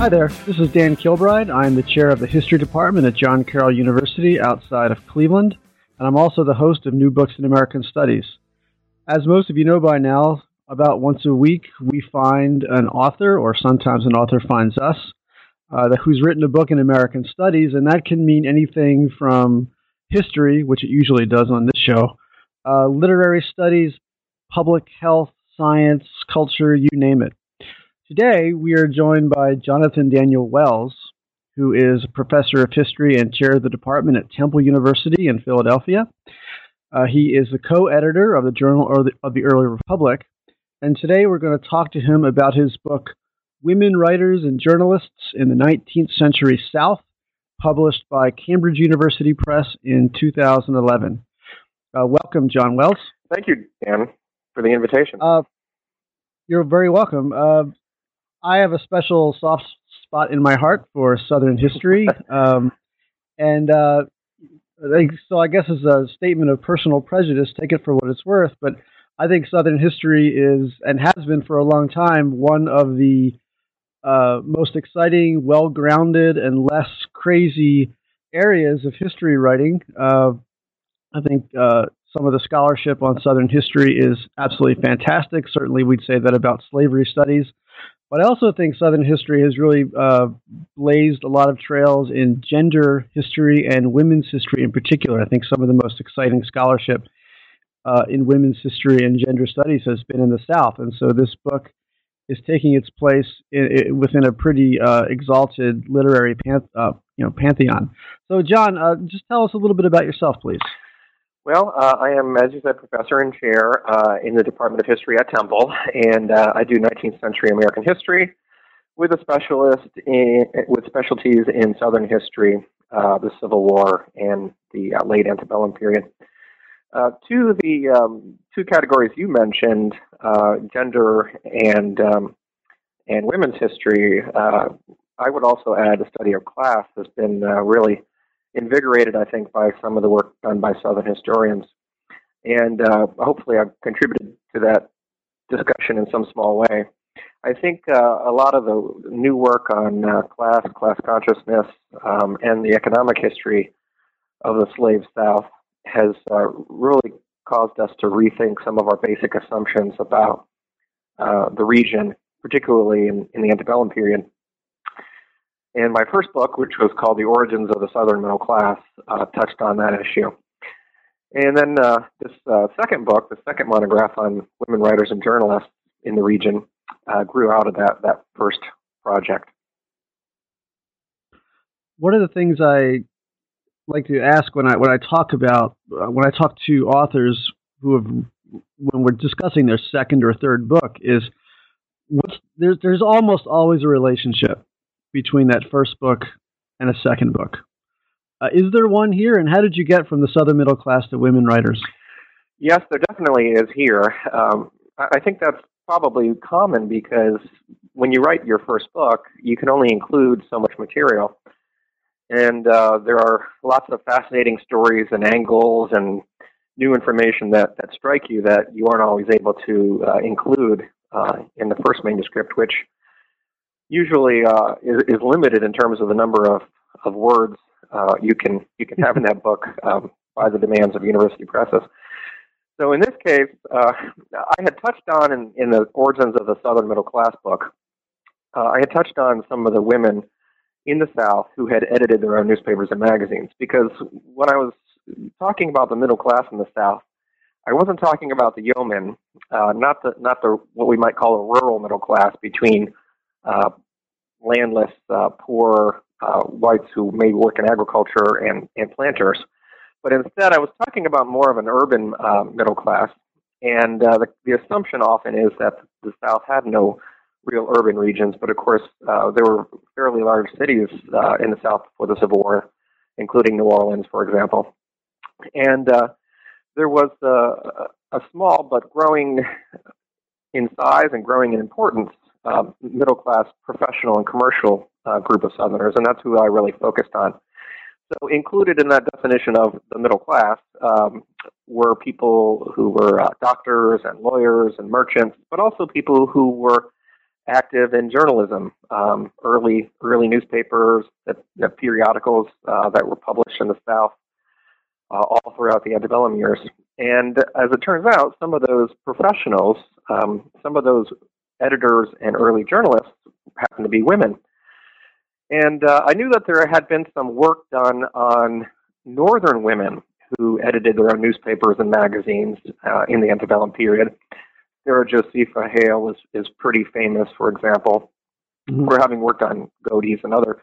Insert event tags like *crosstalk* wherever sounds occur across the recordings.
Hi there, this is Dan Kilbride. I'm the chair of the History Department at John Carroll University outside of Cleveland, and I'm also the host of New Books in American Studies. As most of you know by now, about once a week we find an author, or sometimes an author finds us, uh, who's written a book in American Studies, and that can mean anything from history, which it usually does on this show, uh, literary studies, public health, science, culture, you name it. Today, we are joined by Jonathan Daniel Wells, who is a professor of history and chair of the department at Temple University in Philadelphia. Uh, he is the co editor of the Journal of the, of the Early Republic. And today, we're going to talk to him about his book, Women Writers and Journalists in the 19th Century South, published by Cambridge University Press in 2011. Uh, welcome, John Wells. Thank you, Dan, for the invitation. Uh, you're very welcome. I have a special soft spot in my heart for Southern history, *laughs* um, and uh, so I guess as a statement of personal prejudice, take it for what it's worth. But I think Southern history is and has been for a long time one of the uh, most exciting, well-grounded, and less crazy areas of history writing. Uh, I think uh, some of the scholarship on Southern history is absolutely fantastic. Certainly, we'd say that about slavery studies. But I also think Southern history has really uh, blazed a lot of trails in gender history and women's history in particular. I think some of the most exciting scholarship uh, in women's history and gender studies has been in the South. And so this book is taking its place in, in, within a pretty uh, exalted literary panth- uh, you know, pantheon. So, John, uh, just tell us a little bit about yourself, please. Well, uh, I am, as you said, professor and chair uh, in the Department of History at Temple, and uh, I do 19th century American history with a specialist in, with specialties in Southern history, uh, the Civil War, and the uh, late antebellum period. Uh, to the um, two categories you mentioned, gender and um, and women's history, I would also add the study of class has been really invigorated, I think, by some of the work done by Southern historians. And uh, hopefully, I've contributed to that discussion in some small way. I think uh, a lot of the new work on uh, class, class consciousness, um, and the economic history of the slave South has uh, really caused us to rethink some of our basic assumptions about uh, the region, particularly in, in the antebellum period. And my first book, which was called The Origins of the Southern Middle Class, uh, touched on that issue. And then uh, this uh, second book, the second monograph on women writers and journalists in the region, uh, grew out of that, that first project. One of the things I like to ask when I when I talk about uh, when I talk to authors who have when we're discussing their second or third book is what's there's there's almost always a relationship between that first book and a second book. Uh, is there one here, and how did you get from the Southern middle class to women writers? Yes, there definitely is here. Um, I think that's probably common because when you write your first book, you can only include so much material. And uh, there are lots of fascinating stories and angles and new information that, that strike you that you aren't always able to uh, include uh, in the first manuscript, which usually uh, is, is, limited in terms of the number of, of words uh, you can you can have in that book *laughs* um, by the demands of university presses. So in this case, uh, I had touched on in, in the origins of the Southern Middle Class book. Uh, I had touched on some of the women in the South who had edited their own newspapers and magazines because when I was talking about the middle class in the South, I wasn't talking about the yeomen, uh, not the not the what we might call a rural middle class between uh, landless, uh, poor uh, whites who may work in agriculture and, and planters. But instead, I was talking about more of an urban uh, middle class. And uh, the, the assumption often is that the South had no real urban regions, but of course, uh, there were fairly large cities uh, in the South before the Civil War, including New Orleans, for example. And uh, there was a, a small but growing in size and growing in importance uh, middle class professional and commercial uh, group of Southerners, and that's who I really focused on. So, included in that definition of the middle class um, were people who were uh, doctors and lawyers and merchants, but also people who were active in journalism, um, early early newspapers, that, that periodicals uh, that were published in the South uh, all throughout the antebellum years. And as it turns out, some of those professionals, um, some of those editors and early journalists happened to be women. And uh, I knew that there had been some work done on northern women who edited their own newspapers and magazines uh, in the antebellum period. Sarah Josepha Hale is, is pretty famous, for example, mm-hmm. for having worked on Godey's and other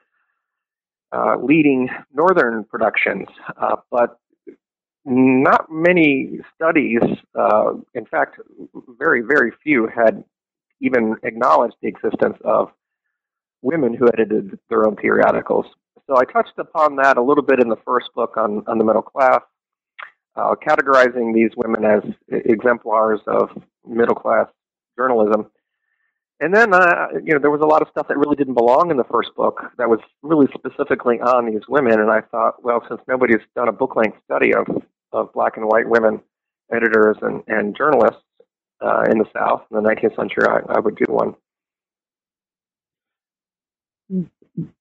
uh, leading northern productions. Uh, but not many studies, uh, in fact, very, very few, had even acknowledged the existence of women who edited their own periodicals. So I touched upon that a little bit in the first book on, on the middle class, uh, categorizing these women as exemplars of middle class journalism. And then, uh, you know, there was a lot of stuff that really didn't belong in the first book that was really specifically on these women. And I thought, well, since nobody's done a book length study of, of black and white women editors and, and journalists uh, in the South in the 19th century, I, I would do one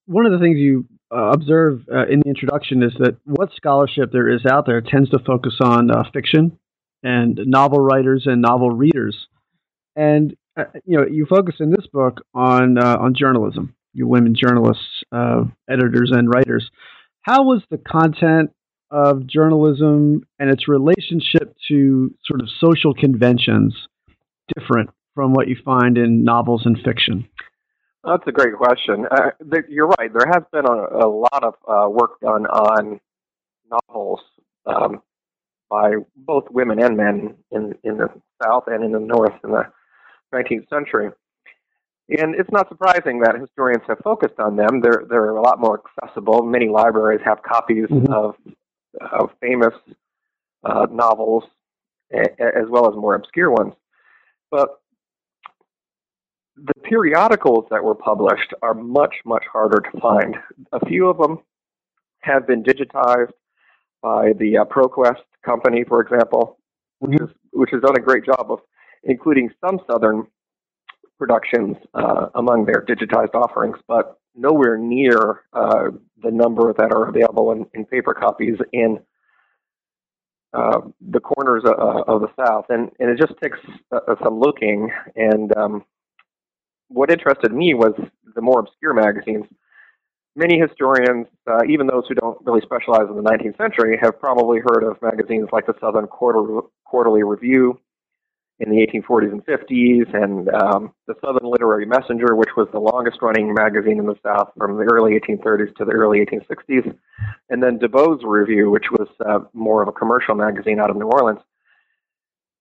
one of the things you uh, observe uh, in the introduction is that what scholarship there is out there tends to focus on uh, fiction and novel writers and novel readers. And uh, you know, you focus in this book on uh, on journalism, you women journalists, editors, and writers. How was the content of journalism and its relationship to sort of social conventions different from what you find in novels and fiction? That's a great question. Uh, the, you're right. There has been a, a lot of uh, work done on novels um, by both women and men in, in the South and in the North in the 19th century. And it's not surprising that historians have focused on them. They're, they're a lot more accessible. Many libraries have copies mm-hmm. of, of famous uh, novels as well as more obscure ones. But the periodicals that were published are much, much harder to find. A few of them have been digitized by the uh, ProQuest company, for example, which, is, which has done a great job of including some Southern productions uh, among their digitized offerings, but nowhere near uh, the number that are available in, in paper copies in uh, the corners of, uh, of, the South. And, and it just takes uh, some looking and um, what interested me was the more obscure magazines. Many historians, uh, even those who don't really specialize in the 19th century, have probably heard of magazines like the Southern Quarter- Quarterly Review in the 1840s and 50s, and um, the Southern Literary Messenger, which was the longest running magazine in the South from the early 1830s to the early 1860s, and then DeBow's Review, which was uh, more of a commercial magazine out of New Orleans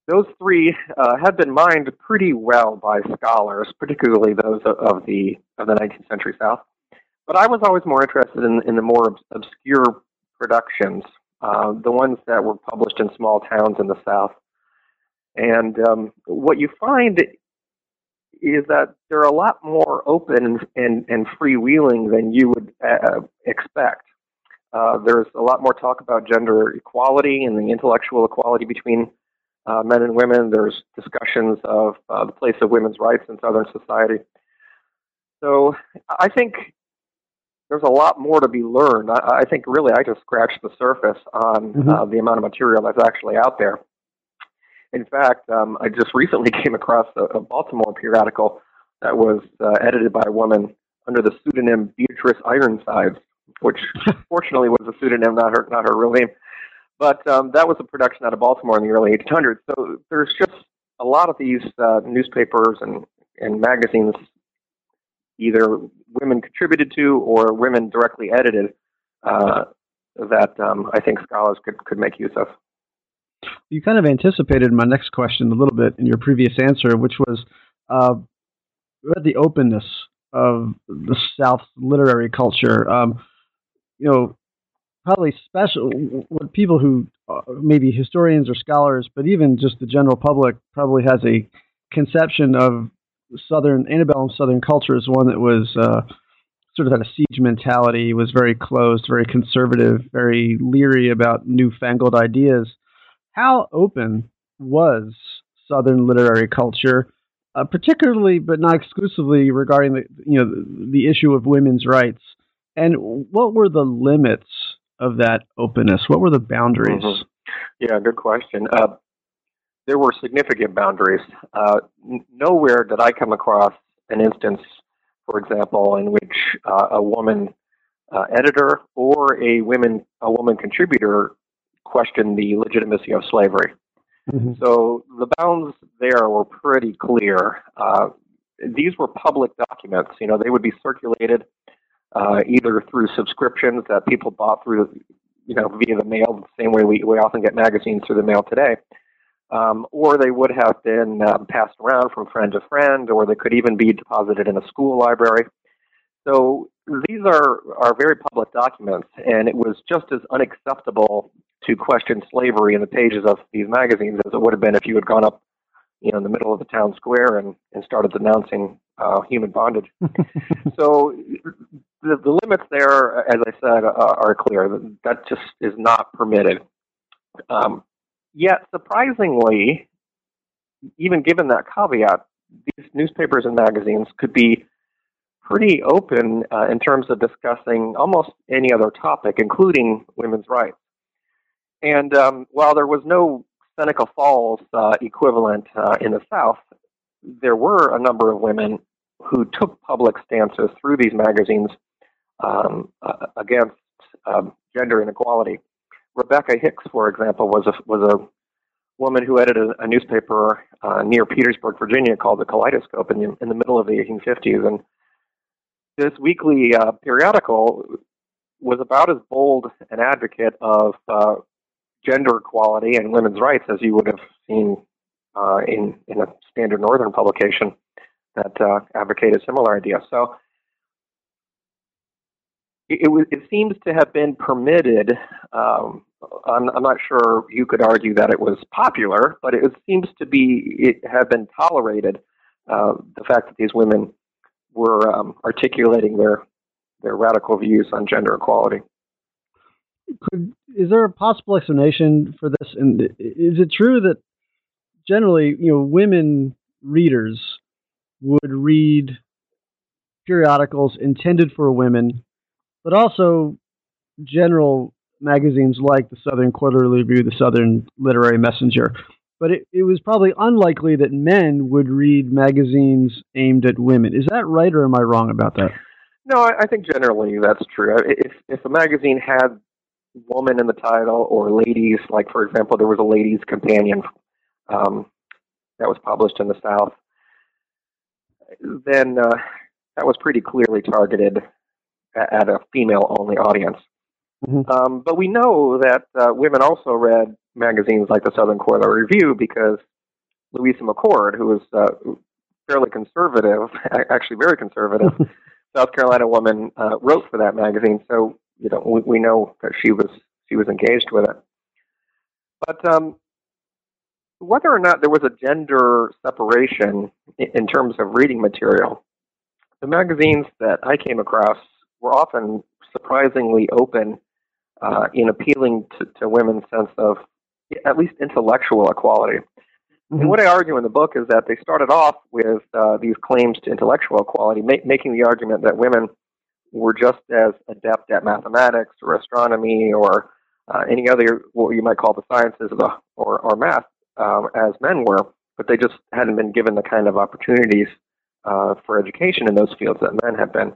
those three uh, have been mined pretty well by scholars, particularly those of the of the 19th century South. But I was always more interested in, in the more obscure productions, uh, the ones that were published in small towns in the South. And um, what you find is that they're a lot more open and, and, freewheeling than you would uh, expect. Uh, there's a lot more talk about gender equality and the intellectual equality between uh, men and women. There's discussions of uh, the place of women's rights in Southern society. So I think there's a lot more to be learned. I, I think really I just scratched the surface on mm-hmm. uh, the amount of material that's actually out there. In fact, um, I just recently *laughs* came across a, a Baltimore periodical that was uh, edited by a woman under the pseudonym Beatrice Ironsides, which *laughs* fortunately was a pseudonym, not her not her real name. But um, that was a production out of Baltimore in the early 1800s. So there's just a lot of these uh, newspapers and, and magazines, either women contributed to or women directly edited, uh, that um, I think scholars could, could make use of. You kind of anticipated my next question a little bit in your previous answer, which was uh, about the openness of the South's literary culture. Um, you know, probably special what people who uh, maybe historians or scholars, but even just the general public probably has a conception of Southern antebellum Southern culture as one that was uh, sort of had a siege mentality, was very closed, very conservative, very leery about newfangled ideas. How open was Southern literary culture, uh, particularly but not exclusively regarding the you know the, the issue of women's rights, and what were the limits of that openness? What were the boundaries? Mm-hmm. Yeah, good question. Uh, there were significant boundaries. Uh, n- nowhere did I come across an instance, for example, in which uh, a woman uh, editor or a women a woman contributor questioned the legitimacy of slavery. Mm-hmm. So the bounds there were pretty clear. Uh, these were public documents. You know, they would be circulated uh, either through subscriptions that people bought through, you know, via the mail, the same way we, we often get magazines through the mail today, um, or they would have been um, passed around from friend to friend, or they could even be deposited in a school library. So these are, are very public documents, and it was just as unacceptable to question slavery in the pages of these magazines as it would have been if you had gone up, you know, in the middle of the town square and, and started denouncing uh, human bondage. *laughs* so the, the limits there, as I said, uh, are clear. That just is not permitted. Um, yet, surprisingly, even given that caveat, these newspapers and magazines could be pretty open uh, in terms of discussing almost any other topic, including women's rights. And um, while there was no Seneca Falls uh, equivalent uh, in the South, there were a number of women who took public stances through these magazines um, uh, against um, gender inequality. Rebecca Hicks, for example, was a was a woman who edited a, newspaper uh, near Petersburg, Virginia, called the Kaleidoscope in the, in the middle of the 1850s, and this weekly uh, periodical was about as bold an advocate of uh, gender equality and women's rights as you would have seen uh, in in a standard northern publication that uh, advocated similar ideas. So it, it, it, seems to have been permitted. Um, I'm, I'm, not sure you could argue that it was popular, but it seems to be it had been tolerated. Uh, the fact that these women were um, articulating their their radical views on gender equality. Could, is there a possible explanation for this? And is it true that generally, you know, women readers would read periodicals intended for women but also general magazines like the Southern Quarterly Review, the Southern Literary Messenger. But it, it was probably unlikely that men would read magazines aimed at women. Is that right, or am I wrong about that? No, I, I think generally that's true. If if a magazine had woman in the title or ladies, like for example, there was a ladies' companion um, that was published in the South, then uh, that was pretty clearly targeted at a female only audience. Mm-hmm. Um, but we know that uh, women also read magazines like the Southern Quarterly Review because Louisa McCord, who was uh, fairly conservative, *laughs* actually very conservative, *laughs* South Carolina woman, uh, wrote for that magazine. So you know we, we know that she was she was engaged with it. But um, whether or not there was a gender separation in, terms of reading material, the magazines that I came across were often surprisingly open uh, in appealing to, to, women's sense of at least intellectual equality. Mm-hmm. And what I argue in the book is that they started off with uh, these claims to intellectual equality, ma- making the argument that women were just as adept at mathematics or astronomy or uh, any other what you might call the sciences the, or, or math um, as men were, but they just hadn't been given the kind of opportunities uh, for education in those fields that men had been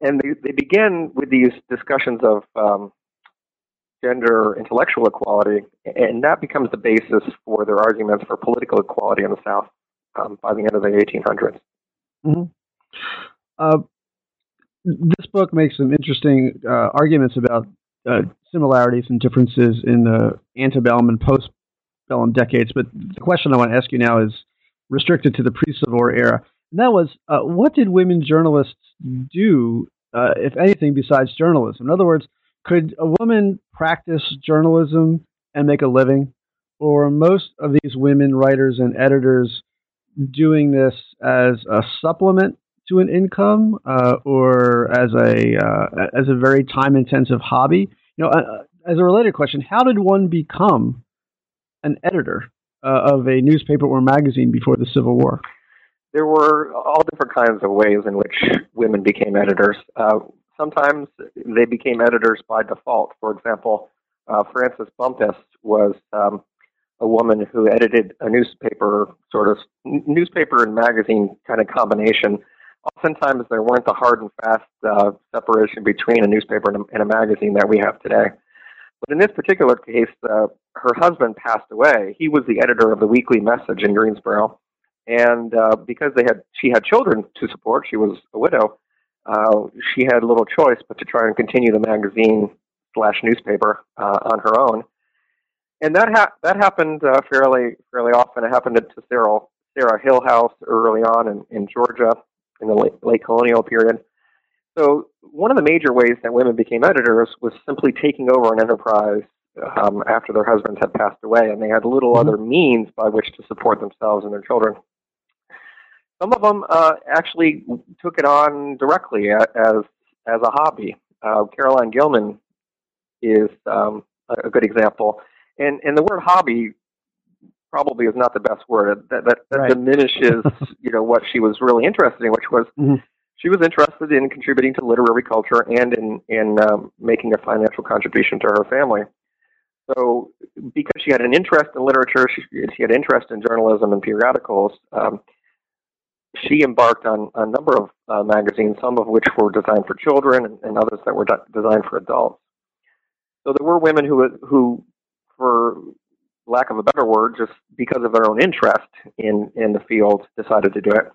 and they, they begin with these discussions of um, gender intellectual equality, and that becomes the basis for their arguments for political equality in the South um, by the end of the 1800s. Mm-hmm. Uh, this book makes some interesting uh, arguments about uh, similarities and differences in the antebellum and postbellum decades, but the question I want to ask you now is restricted to the pre-Civil War era. And that was uh, what did women journalists do, uh, if anything, besides journalism? In other words, could a woman practice journalism and make a living? Or most of these women writers and editors doing this as a supplement to an income uh, or as a uh, as a very time intensive hobby? You know, uh, as a related question, how did one become an editor uh, of a newspaper or magazine before the Civil War? There were all different kinds of ways in which women became editors. Uh, sometimes they became editors by default. For example, uh, Frances Bumpass was um, a woman who edited a newspaper, sort of newspaper and magazine kind of combination. Oftentimes, there weren't the hard and fast uh, separation between a newspaper and a, and a, magazine that we have today. But in this particular case, uh, her husband passed away. He was the editor of the Weekly Message in Greensboro, and uh, because they had she had children to support, she was a widow. Uh, she had little choice but to try and continue the magazine slash newspaper uh, on her own and that ha- that happened uh, fairly fairly often. It happened to Sarah Sarah Hillhouse early on in, in Georgia in the late, late colonial period. So one of the major ways that women became editors was simply taking over an enterprise um, after their husbands had passed away, and they had little mm-hmm. other means by which to support themselves and their children. Some of them uh, actually took it on directly as as a hobby. Uh, Caroline Gilman is um, a good example and and the word hobby probably is not the best word. That that, that right. diminishes *laughs* you know what she was really interested in, which was mm-hmm. she was interested in contributing to literary culture and in in um, making a financial contribution to her family. So, because she had an interest in literature, she, she had interest in journalism and periodicals. Um, she embarked on a number of uh, magazines, some of which were designed for children, and, and others that were de- designed for adults. So there were women who who for lack of a better word, just because of their own interest in in the field, decided to do it.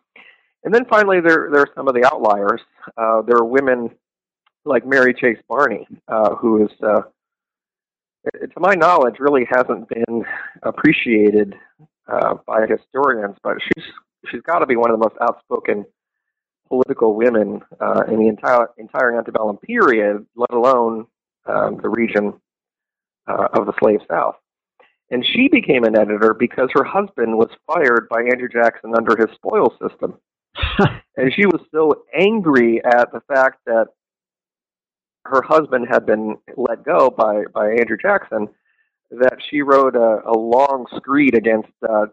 And then finally, there there are some of the outliers. Uh, there are women like Mary Chase Barney, uh, who is, uh, to my knowledge, really hasn't been appreciated uh, by historians, but she's she's got to be one of the most outspoken political women uh, in the entire entire antebellum period, let alone um, the region uh, of the slave South. And she became an editor because her husband was fired by Andrew Jackson under his spoil system. *laughs* and she was so angry at the fact that her husband had been let go by, by Andrew Jackson that she wrote a, a long screed against uh,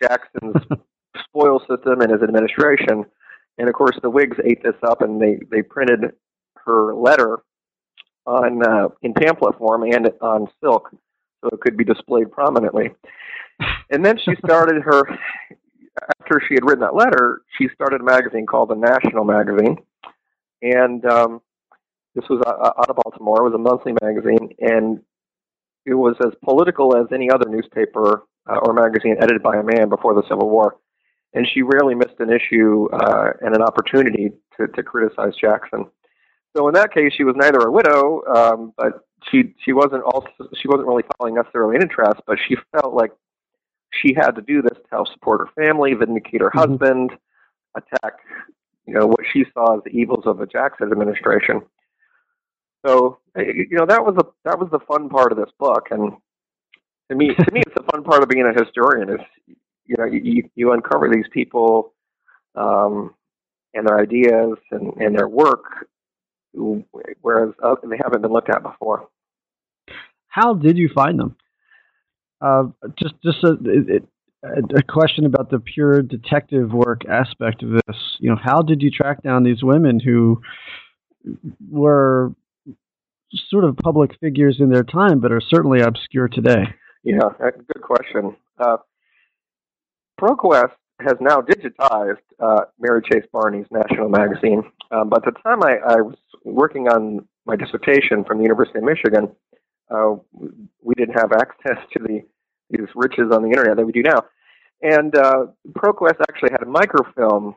Jackson's *laughs* spoil system and his administration. And of course, the Whigs ate this up and they, they printed her letter on uh, in pamphlet form and on silk, so it could be displayed prominently. And then she started her. After she had written that letter, she started a magazine called the National Magazine, and um, this was uh, out of Baltimore. It was a monthly magazine, and it was as political as any other newspaper uh, or magazine edited by a man before the Civil War. And she rarely missed an issue uh, and an opportunity to, to criticize Jackson. So in that case, she was neither a widow, um, but she she wasn't also she wasn't really following necessarily an interest, but she felt like she had to do this to help support her family, vindicate her mm-hmm. husband, attack you know what she saw as the evils of the Jackson administration. So you know that was a that was the fun part of this book, and to me to me it's the fun part of being a historian is you know you you uncover these people um, and their ideas and, and their work whereas uh, they haven't been looked at before. How did you find them? Uh, just just a, a, a, question about the pure detective work aspect of this. You know, how did you track down these women who were sort of public figures in their time, but are certainly obscure today? Yeah, good question. Uh, ProQuest has now digitized uh, Mary Chase Barney's national magazine. Um, but at the time I, I, was working on my dissertation from the University of Michigan, uh, we didn't have access to the these riches on the internet that we do now. And uh, ProQuest actually had a microfilm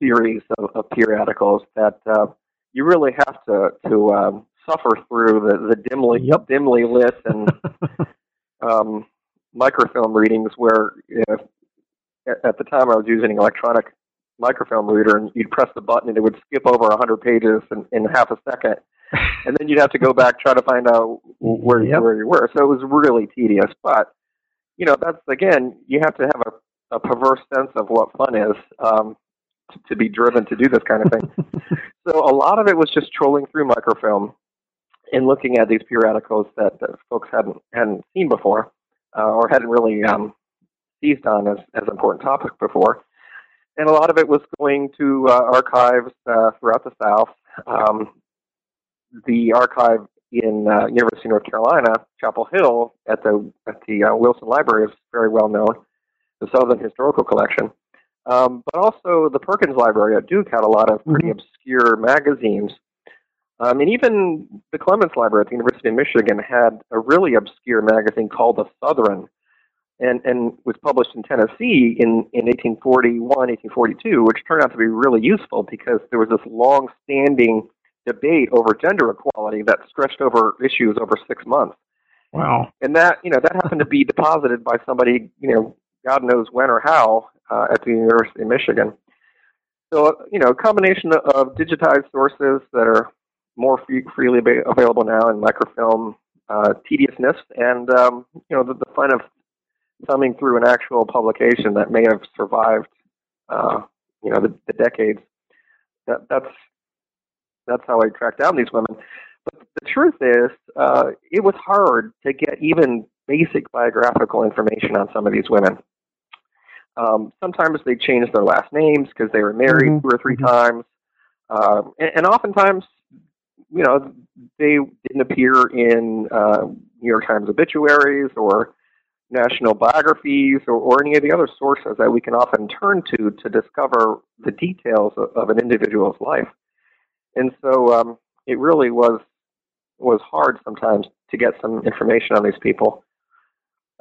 series of, of periodicals that uh, you really have to to um, suffer through the, the dimly yep. dimly lit and *laughs* um, microfilm readings where you know, at the time I was using an electronic microfilm reader, and you'd press the button, and it would skip over a hundred pages in, in half a second, and then you'd have to go back try to find out where Yep. where you were. So it was really tedious. But you know, that's again, you have to have a, a perverse sense of what fun is um, to, to be driven to do this kind of thing. *laughs* so a lot of it was just trolling through microfilm and looking at these periodicals that, that folks hadn't hadn't seen before uh, or hadn't really um, seized on as as important topic before. And a lot of it was going to uh, archives uh, throughout the South. Um, the archive in uh, University of North Carolina, Chapel Hill, at the at the uh, Wilson Library is very well known, the Southern Historical Collection. Um, but also the Perkins Library at Duke had a lot of pretty obscure magazines. Um, and even the Clements Library at the University of Michigan had a really obscure magazine called the Southern, and and was published in Tennessee in in 1841, 1842, which turned out to be really useful because there was this long-standing debate over gender equality that stretched over issues over six months. Wow. And that, you know, that happened to be *laughs* deposited by somebody, you know, God knows when or how, uh, at the University of Michigan. So, you know, a combination of digitized sources that are more free, freely available now in microfilm, uh, tediousness, and, um, you know, the, the fun of thumbing through an actual publication that may have survived, uh, you know, the, the decades. That, that's that's how I tracked down these women. But the truth is, uh, it was hard to get even basic biographical information on some of these women. Um, sometimes they changed their last names because they were married Mhm, two or 3 mhm. times, um, and, and oftentimes, you know, they didn't appear in uh, New York Times obituaries or national biographies or, or any of the other sources that we can often turn to to discover the details of, of an individual's life. And so um, it really was was hard sometimes to get some information on these people.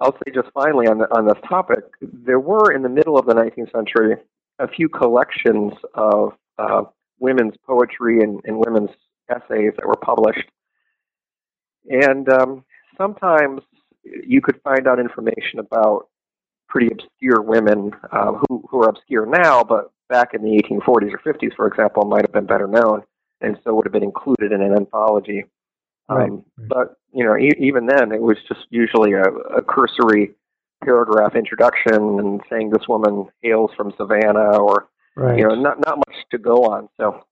I'll say just finally on the, on this topic, there were in the middle of the 19th century a few collections of uh, women's poetry and, and women's essays that were published, and um, sometimes you could find out information about pretty obscure women uh, who who are obscure now, but back in the 1840s or 50s, for example, might have been better known, and so would have been included in an anthology. Right, Um, But you know, e- even then, it was just usually a, a cursory paragraph introduction and saying this woman hails from Savannah, or Right. you know, not not much to go on. So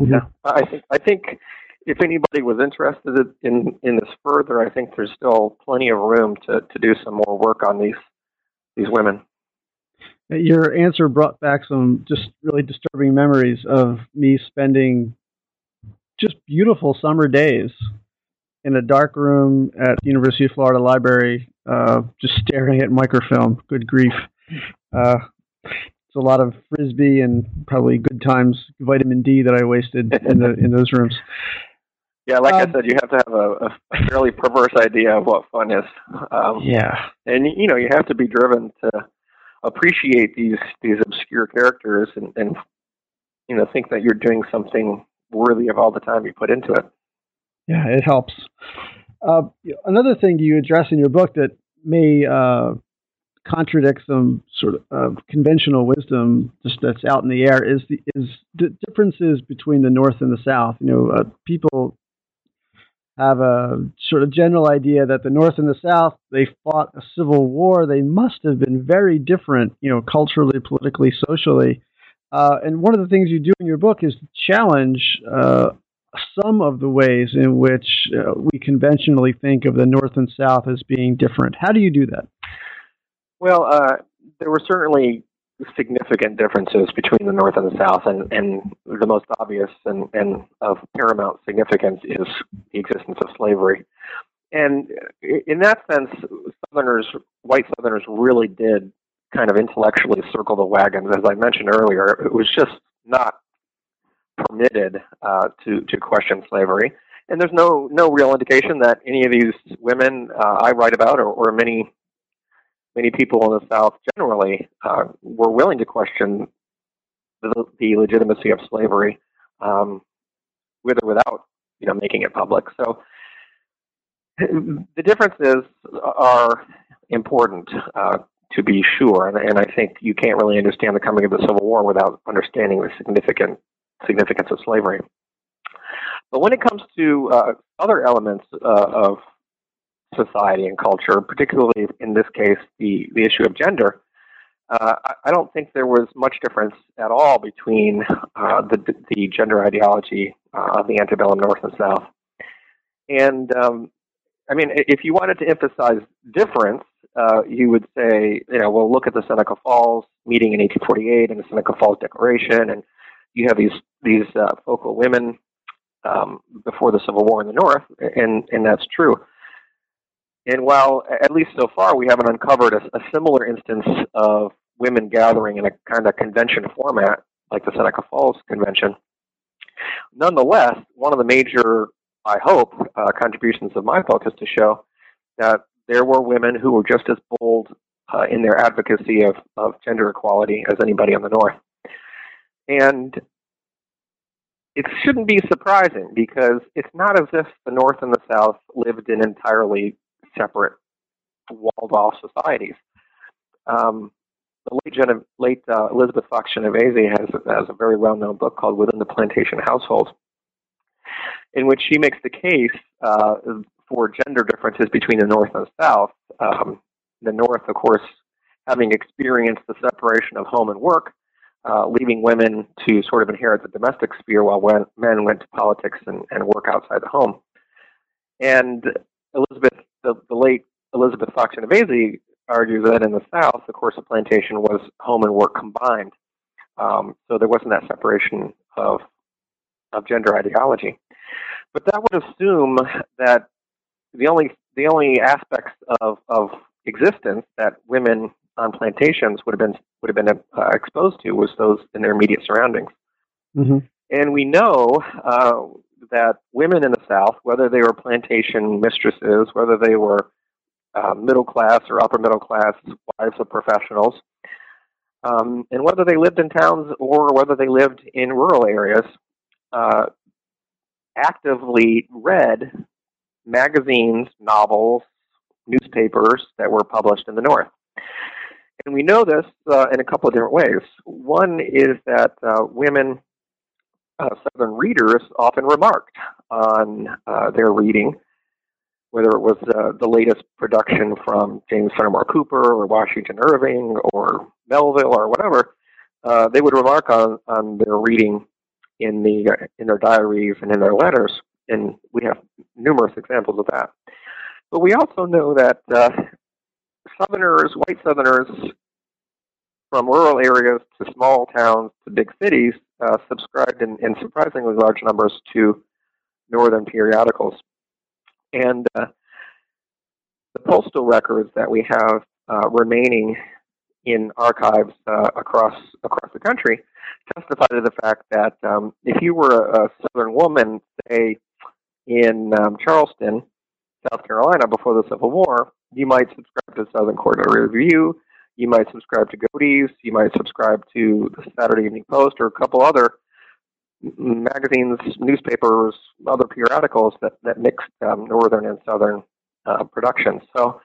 Mhm. I think I think if anybody was interested in in this further, I think there's still plenty of room to to do some more work on these these women. Your answer brought back some just really disturbing memories of me spending just beautiful summer days in a dark room at the University of Florida Library, uh, just staring at microfilm. Good grief. Uh, it's a lot of frisbee and probably good times vitamin D that I wasted in the in those rooms. Yeah, like Um, I said, you have to have a, a fairly perverse idea of what fun is, um, Yeah. and you know you have to be driven to appreciate these these obscure characters and, and you know think that you're doing something worthy of all the time you put into it. Yeah, it helps. Uh, another thing you address in your book that may uh, contradict some sort of uh, conventional wisdom just that's out in the air is the is the differences between the North and the South. You know, uh, people have a sort of general idea that the North and the South they fought a civil war. They must have been very different, you know, culturally, politically, socially. Uh, and one of the things you do in your book is challenge uh, some of the ways in which uh, we conventionally think of the North and South as being different. How do you do that? Well, uh, there were certainly significant differences between the North and the South, and, and the most obvious and, and of paramount significance is the existence of slavery. And in that sense, Southerners, white Southerners, really did kind of intellectually circle the wagons. As I mentioned earlier, it was just not permitted uh, to to question slavery. And there's no no real indication that any of these women uh, I write about, or, or many many people in the South generally, uh, were willing to question the, the legitimacy of slavery, um, with or without you know making it public. So the differences are important. Uh, to be sure. And, and I think you can't really understand the coming of the Civil War without understanding the significant significance of slavery. But when it comes to uh, other elements uh, of society and culture, particularly in this case the, the issue of gender, uh, I don't think there was much difference at all between uh, the, the gender ideology uh, of the antebellum North and South. And um, I mean, if you wanted to emphasize difference, uh, you would say, you know, well, look at the Seneca Falls meeting in 1848 and the Seneca Falls Declaration, and you have these these uh, focal women um, before the Civil War in the North, and and that's true. And while, at least so far, we haven't uncovered a, a similar instance of women gathering in a kind of convention format like the Seneca Falls Convention, nonetheless, one of the major, I hope, uh, contributions of my book is to show that there were women who were just as bold uh, in their advocacy of, of gender equality as anybody in the North. And it shouldn't be surprising because it's not as if the North and the South lived in entirely separate, walled off societies. Um, the late, Gen- late uh, Elizabeth Fox Genovese has, has a very well known book called Within the Plantation Household, in which she makes the case uh, for gender differences between the North and the South. Um, the North, of course, having experienced the separation of home and work, uh, leaving women to sort of inherit the domestic sphere while men went to politics and, and work outside the home. And Elizabeth, the, the late Elizabeth Fox Genovese argues that in the South, the course of plantation was home and work combined. Um, so there wasn't that separation of of gender ideology. But that would assume that the only the only aspects of, of existence that women on plantations would have been would have been uh, exposed to was those in their immediate surroundings. Mm-hmm. And we know uh, that women in the South, whether they were plantation mistresses, whether they were uh, middle class or upper middle class wives of professionals, um, and whether they lived in towns or whether they lived in rural areas, uh, actively read magazines, novels, newspapers that were published in the North. And we know this uh, in a couple of different ways. One is that uh, women, uh, Southern readers, often remarked on uh, their reading, whether it was uh, the latest production from James Fenimore Cooper or Washington Irving or Melville or whatever. Uh, they would remark on, on their reading in the in their diaries and in their letters, and we have numerous examples of that. But we also know that uh, Southerners, white Southerners, from rural areas to small towns to big cities, uh, subscribed in, in, surprisingly large numbers to Northern periodicals. And uh, the postal records that we have uh, remaining in archives uh, across across the country testify to the fact that um, if you were a, a Southern woman, say in um, Charleston, South Carolina, before the Civil War, you might subscribe to Southern Quarterly Review, you might subscribe to Godey's, you might subscribe to the Saturday Evening Post, or a couple other magazines, newspapers, other periodicals that that mixed um, northern and southern uh, productions. So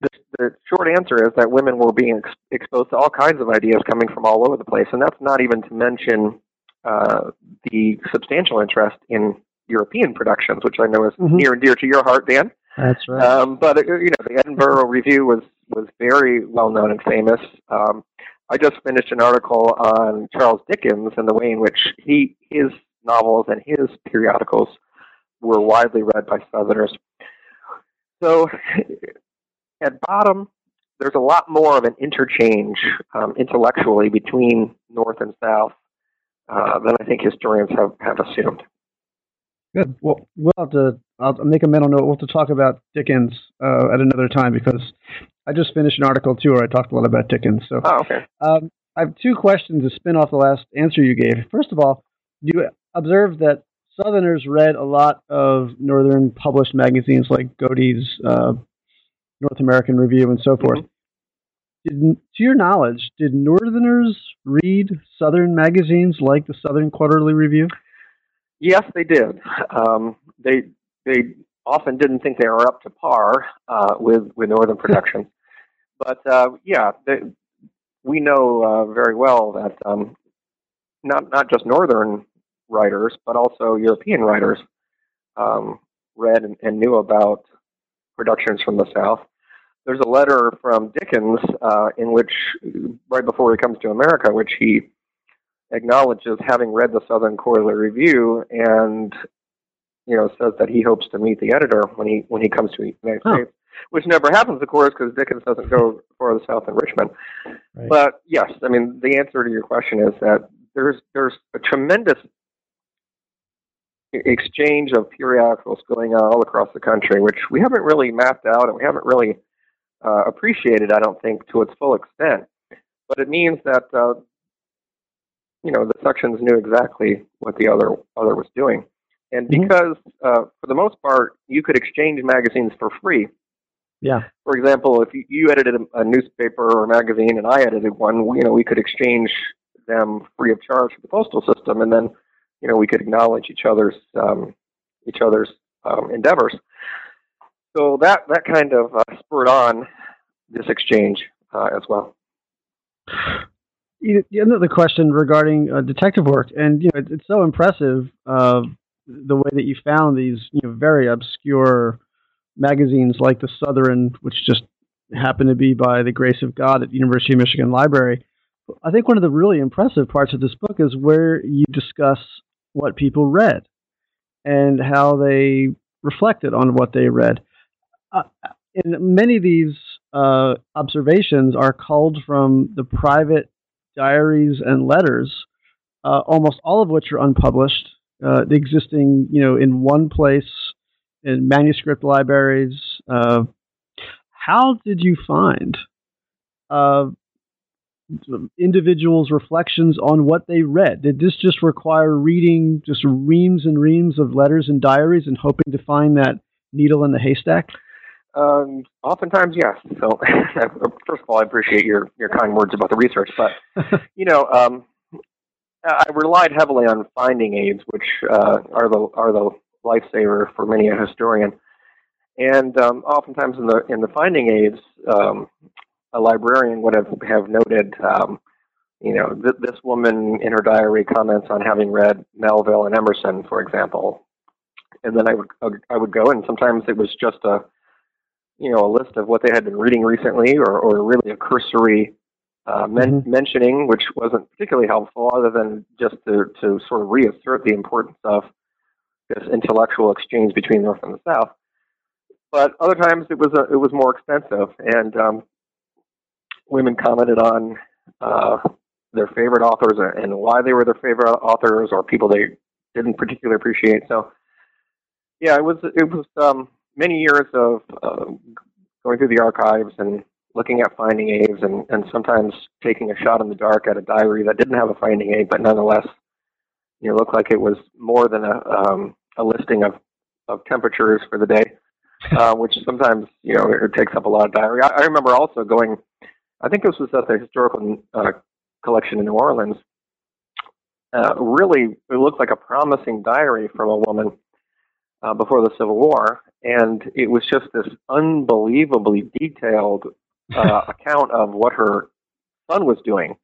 the, the, short answer is that women were being ex- exposed to all kinds of ideas coming from all over the place, and that's not even to mention uh, the substantial interest in European productions, which I know is mm-hmm. near and dear to your heart, Dan. That's right. Um, but uh, you know, the Edinburgh Review was was very well known and famous. Um, I just finished an article on Charles Dickens and the way in which he his novels and his periodicals were widely read by Southerners. So, at bottom, there's a lot more of an interchange um, intellectually between North and South uh, than I think historians have, have assumed. Good. Well, we'll have to. I'll make a mental note. We'll have to talk about Dickens uh, at another time because I just finished an article too where I talked a lot about Dickens. So, oh, okay. Um, I have two questions to spin off the last answer you gave. First of all, you observed that Southerners read a lot of Northern published magazines like Godey's uh, North American Review and so forth. Mm-hmm. Did, to your knowledge, did Northerners read Southern magazines like the Southern Quarterly Review? Yes, they did. Um, they they often didn't think they were up to par uh, with with Northern *laughs* productions. But uh, yeah, the, we know uh, very well that um, not not just northern writers, but also European writers um, read and, and, knew about productions from the South. There's a letter from Dickens uh, in which, right before he comes to America, which he acknowledges having read the Southern Quarterly Review and you know says that he hopes to meet the editor when he when he comes to the United. States, which never happens, of course, because Dickens doesn't go for the South in Richmond. Right. But yes, I mean the answer to your question is that there's there's a tremendous exchange of periodicals going on all across the country, which we haven't really mapped out and we haven't really uh, appreciated, I don't think, to its full extent. But it means that uh, you know the sections knew exactly what the other other was doing, and mm-hmm. because uh, for the most part you could exchange magazines for free. Yeah. For example, if you, you edited a, a newspaper or a magazine and I edited one, we, you know, we could exchange them free of charge for the postal system, and then you know we could acknowledge each other's um, each other's um, endeavors. So that that kind of uh, spurred on this exchange uh, as well. Another question regarding uh, detective work, and you know it, it's so impressive uh, the way that you found these you know very obscure magazines like the Southern, which just happened to be by the grace of God at University of Michigan Library. I think one of the really impressive parts of this book is where you discuss what people read and how they reflected on what they read. Uh, and many of these uh, observations are culled from the private diaries and letters, uh, almost all of which are unpublished, uh, existing, you know, in one place in manuscript libraries. Uh, how did you find uh, individuals' reflections on what they read? Did this just require reading just reams and reams of letters and diaries and hoping to find that needle in the haystack? Um, oftentimes, yes. So, *laughs* first of all, I appreciate your, your kind words about the research, but *laughs* you know, um, I relied heavily on finding aids, which uh, are the are the lifesaver for many a historian. And um, oftentimes in the in the finding aids, um, a librarian would have, have noted, um, you know, th- this woman in her diary comments on having read Melville and Emerson, for example. And then I would I would go, and sometimes it was just a, you know, a list of what they had been reading recently, or, or really a cursory uh, men- mm-hmm. mentioning, which wasn't particularly helpful, other than just to to sort of reassert the importance of this intellectual exchange between North and the South. But other times it was a, it was more extensive, and um, women commented on uh, their favorite authors and why they were their favorite authors or people they didn't particularly appreciate. So, yeah, it was it was um, many years of uh, going through the archives and looking at finding aids and, and sometimes taking a shot in the dark at a diary that didn't have a finding aid, but nonetheless, you know, looked like it was more than a um, a listing of of temperatures for the day, *laughs* uh, which sometimes you know it takes up a lot of diary. I, I remember also going I think this was at the historical uh, collection in New Orleans. Uh, really, it looked like a promising diary from a woman uh, before the Civil War, and it was just this unbelievably detailed *laughs* uh, account of what her son was doing.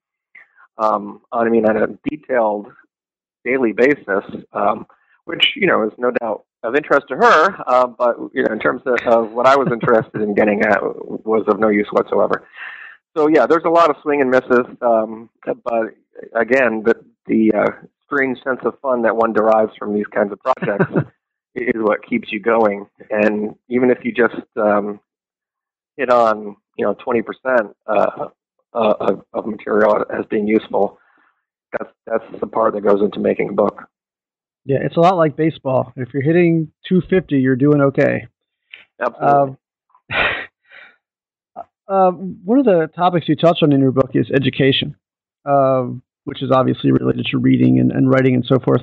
Um, I mean, on a detailed daily basis, um, which you know is no doubt of interest to her, uh, but you know, in terms of, of what I was interested in getting at, was of no use whatsoever so yeah, there's a lot of swing and misses, um, but again, the the uh, strange sense of fun that one derives from these kinds of projects *laughs* is what keeps you going. And even if you just um, hit on you know 20 percent uh, uh, of, of material as being useful, that's that's the part that goes into making a book. Yeah, it's a lot like baseball. If you're hitting 250, you're doing okay. Absolutely. Um, *laughs* uh, one of the topics you touch on in your book is education, uh, which is obviously related to reading and, and writing and so forth.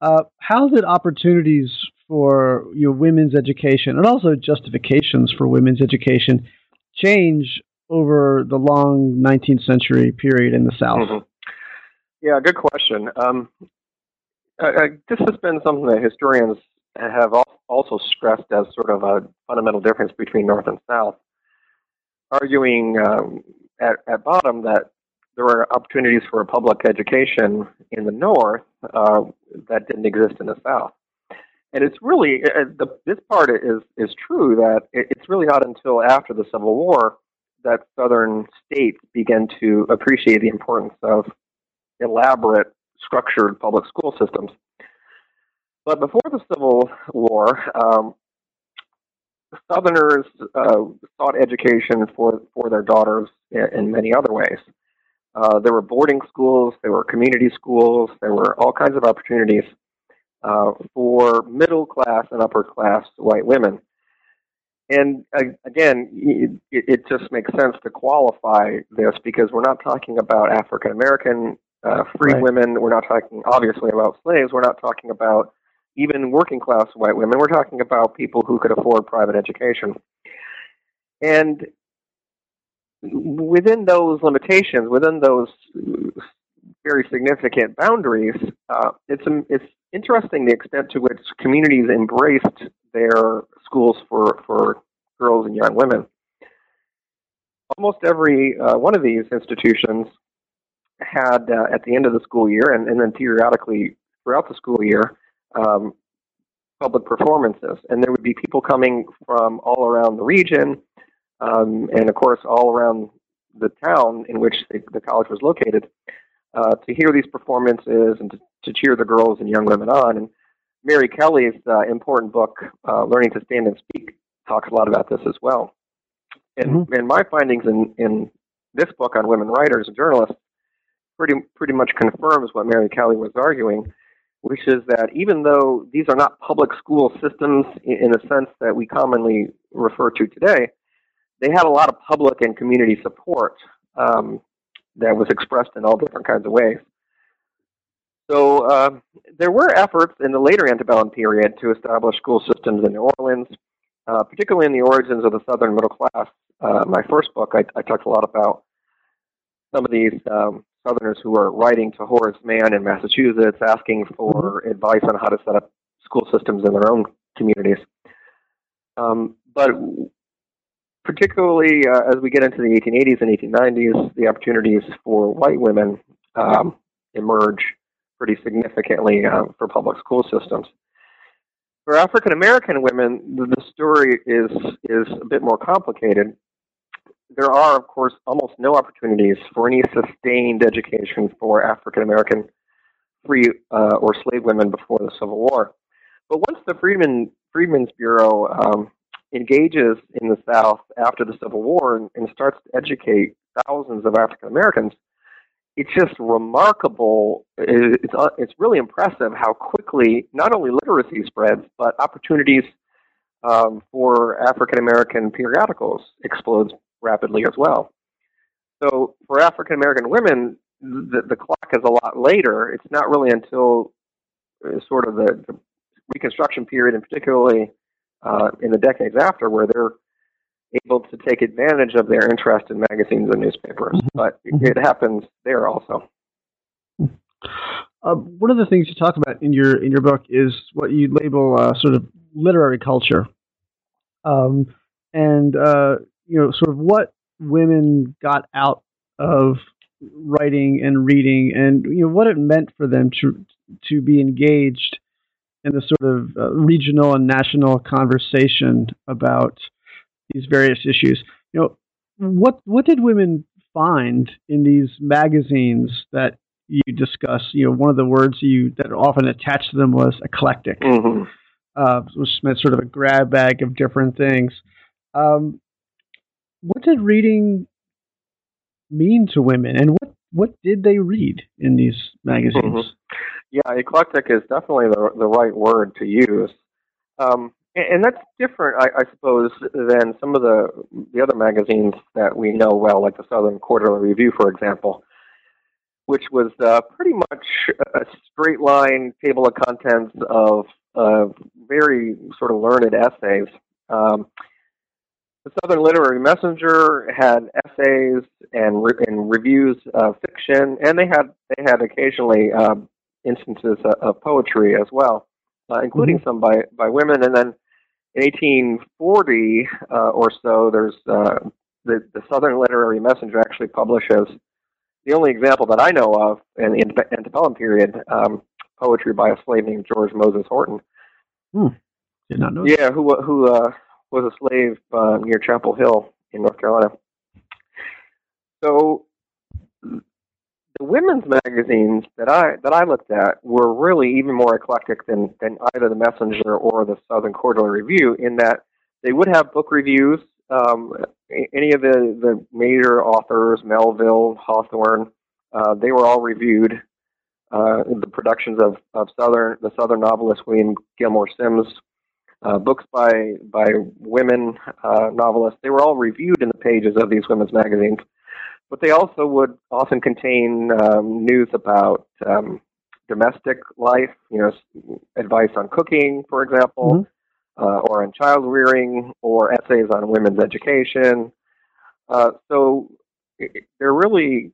Uh, how did opportunities for you know, women's education and also justifications for women's education change over the long 19th century period in the South? Mm-hmm. Yeah, good question. Um, this has been something that historians have also stressed as sort of a fundamental difference between North and South arguing um, at, at bottom that there were opportunities for public education in the North uh, that didn't exist in the South. And it's really uh, the, this part is is true that it's really not until after the Civil War that Southern states began to appreciate the importance of elaborate, structured public school systems. But before the Civil War, um, Southerners uh, sought education for for their daughters in, in many other ways. Uh, there were boarding schools, there were community schools, there were all kinds of opportunities uh, for middle class and upper class white women. And uh, again, it, it, just makes sense to qualify this because we're not talking about African American uh, free right. women. We're not talking, obviously, about slaves. We're not talking about even working class white women. We're talking about people who could afford private education. And within those limitations, within those very significant boundaries, uh, it's it's interesting the extent to which communities embraced their schools for for girls and young women. Almost every uh, one of these institutions had uh, at the end of the school year, and, and then periodically throughout the school year, um, public performances, and there would be people coming from all around the region um, and of course all around the town in which the, the college was located, uh, to hear these performances and to, to, cheer the girls and young women on. And Mary Kelley's uh, important book, uh, Learning to Stand and Speak, talks a lot about this as well. And, mm-hmm. and my findings in, in this book on women writers and journalists pretty pretty much confirms what Mary Kelley was arguing, which is that even though these are not public school systems in, the sense that we commonly refer to today, they had a lot of public and community support um, that was expressed in all different kinds of ways. So uh, there were efforts in the later antebellum period to establish school systems in New Orleans, uh, particularly in the origins of the Southern middle class. Uh, my first book, I, I, talked a lot about some of these um, Southerners who were writing to Horace Mann in Massachusetts, asking for mm-hmm. advice on how to set up school systems in their own communities. Um, but particularly uh, as we get into the 1880s and 1890s, the opportunities for white women um, emerge pretty significantly uh, for public school systems. For African American women, the story is is a bit more complicated. There are, of course, almost no opportunities for any sustained education for African American free uh, or slave women before the Civil War. But once the Freedmen Freedmen's Bureau um, engages in the South after the Civil War and, and starts to educate thousands of African Americans, it's just remarkable. It's, uh, it's really impressive how quickly not only literacy spreads, but opportunities um, for African American periodicals explodes rapidly as well. So for African American women, the, the clock is a lot later. It's not really until uh, sort of the, the Reconstruction period, and particularly uh, in the decades after where they're able to take advantage of their interest in magazines and newspapers. Mm-hmm. But mm-hmm. it happens there also. Uh, one of the things you talk about in your in your book is what you label uh, sort of literary culture, um, and uh, you know sort of what women got out of writing and reading, and you know what it meant for them to to be engaged in the sort of uh, regional and national conversation about these various issues. You know, what what did women find in these magazines that you discuss? You know, one of the words you that often attached to them was eclectic, mm-hmm. uh, which meant sort of a grab bag of different things. Um, what did reading mean to women, and what what did they read in these magazines? Mm-hmm. Yeah, eclectic is definitely the the right word to use, um, and, that's different, I, I, suppose, than some of the the other magazines that we know well, like the Southern Quarterly Review, for example, which was uh, pretty much a straight line table of contents of uh, very sort of learned essays. Um, the Southern Literary Messenger had essays and, re- and reviews of fiction, and they had they had occasionally um, instances of poetry as well, uh, including mm-hmm. some by, by women. And then in 1840 uh, or so, there's uh, the, the Southern Literary Messenger actually publishes the only example that I know of in the antebellum period um, poetry by a slave named George Moses Horton. Hmm. Did not know. Yeah, who who uh, was a slave uh, near Chapel Hill in North Carolina. So the women's magazines that I that I looked at were really even more eclectic than than either the Messenger or the Southern Quarterly Review in that they would have book reviews um, any of the, the major authors, Melville, Hawthorne, uh, they were all reviewed. Uh, the productions of, of Southern the Southern novelist William Gilmore Simms, uh, books by by women uh, novelists, they were all reviewed in the pages of these women's magazines. But they also would often contain um, news about um, domestic life, you know, advice on cooking, for example, mm-hmm uh, or on child rearing or essays on women's education. Uh, so they're really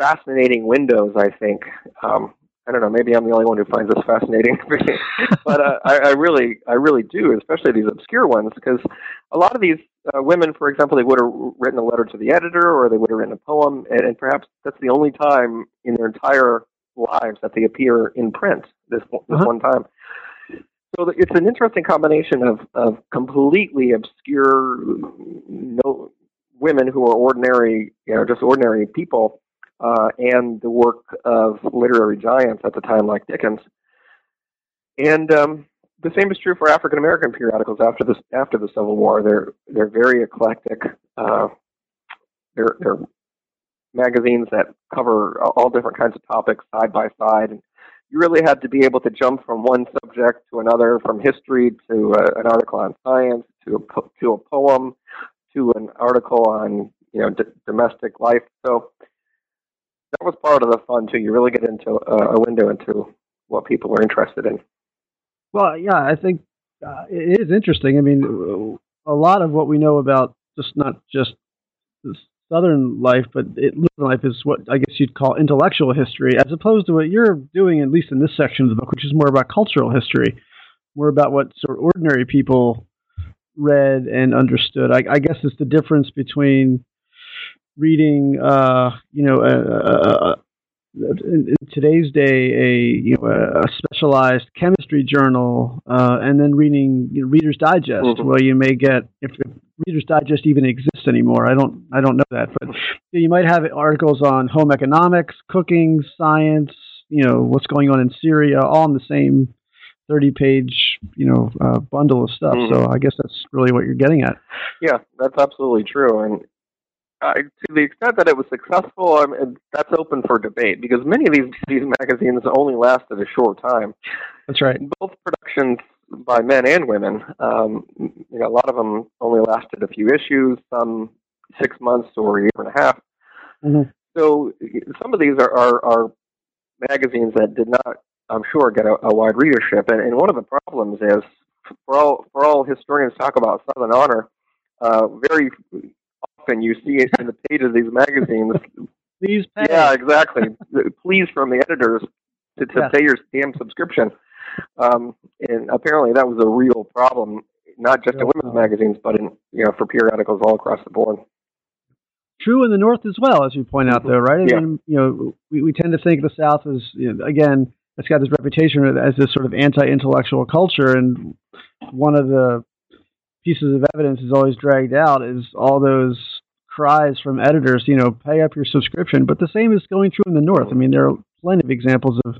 fascinating windows, I think. Um, I don't know. Maybe I'm the only one who finds this fascinating, *laughs* but uh, I, I really, I really do, especially these obscure ones, because a lot of these uh, women, for example, they would have written a letter to the editor, or they would have written a poem, and, and perhaps that's the only time in their entire lives that they appear in print. This this uh-huh. one time. So it's an interesting combination of, of completely obscure no, women who are ordinary, you know, just ordinary people, uh, and the work of literary giants at the time, like Dickens. And um, the same is true for African American periodicals after the after the Civil War. They're they're very eclectic. Uh, they're they're magazines that cover all different kinds of topics side by side, and you really had to be able to jump from one subject to another, from history to uh, an article on science to a po- to a poem to an article on you know d- domestic life. So that was part of the fun too. You really get into a, a window into what people are interested in. Well, yeah, I think uh, it is interesting. I mean, a lot of what we know about just not just Southern life, but it, life is what I guess you'd call intellectual history, as opposed to what you're doing, at least in this section of the book, which is more about cultural history, more about what sort of ordinary people read and understood. I, I guess it's the difference between reading, uh, you know, a, a, in, in today's day a you know a, specialized chemistry journal uh, and then reading you know, Reader's Digest mm-hmm. where you may get if, if, Reader's Digest even exists anymore I don't I don't know that but you might have articles on home economics cooking science you know what's going on in Syria all in the same 30 page you know uh, bundle of stuff mm-hmm. so I guess that's really what you're getting at yeah that's absolutely true and uh, to the extent that it was successful, I mean, that's open for debate because many of these these magazines only lasted a short time. That's right. Both productions by men and women. Um, you know, a lot of them only lasted a few issues, some six months or a year and a half. Mm-hmm. So some of these are, are, are magazines that did not, I'm sure, get a, a wide readership. And, and one of the problems is for all for all historians talk about Southern honor, uh, very and you see it in the pages of these magazines. *laughs* Please pay. Yeah, exactly. Please from the editors to, to pay your damn subscription. Um, and apparently that was a real problem, not just in women's magazines, but in you know for periodicals all across the board. True in the North as well, as you point out, though, right? I yeah. mean, you know, we, we tend to think of the South is you know, again it's got this reputation as this sort of anti-intellectual culture, and one of the pieces of evidence is always dragged out is all those cries from editors, you know, pay up your subscription. But the same is going true in the North. I mean, there are plenty of examples of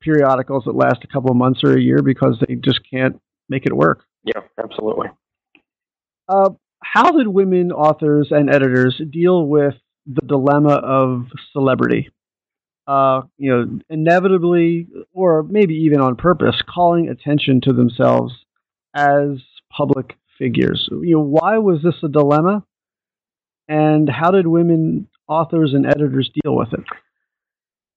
periodicals that last a couple of months or a year because they just can't make it work. Yeah, absolutely. Uh, how did women authors and editors deal with the dilemma of celebrity? Uh, you know, inevitably, or maybe even on purpose, calling attention to themselves as public figures. You know, why was this a dilemma? And how did women authors and editors deal with it?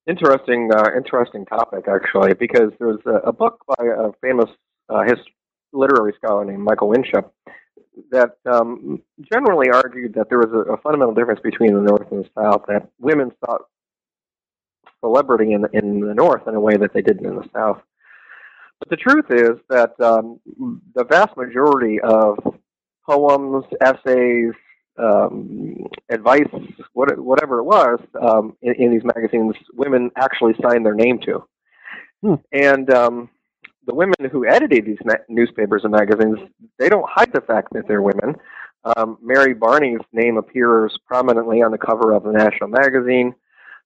Interesting, uh, interesting topic actually, because there was a, a book by a famous uh, literary scholar named Michael Winship that um, generally argued that there was a, a, fundamental difference between the North and the South. That women sought celebrity in in the North in a way that they didn't in the South. But the truth is that um, the vast majority of poems, essays, um, advice, what, whatever it was, um, in, in, these magazines, women actually signed their name to. Hmm. And um, the women who edited these ma- newspapers and magazines, they don't hide the fact that they're women. Um, Mary Barney's name appears prominently on the cover of the National Magazine.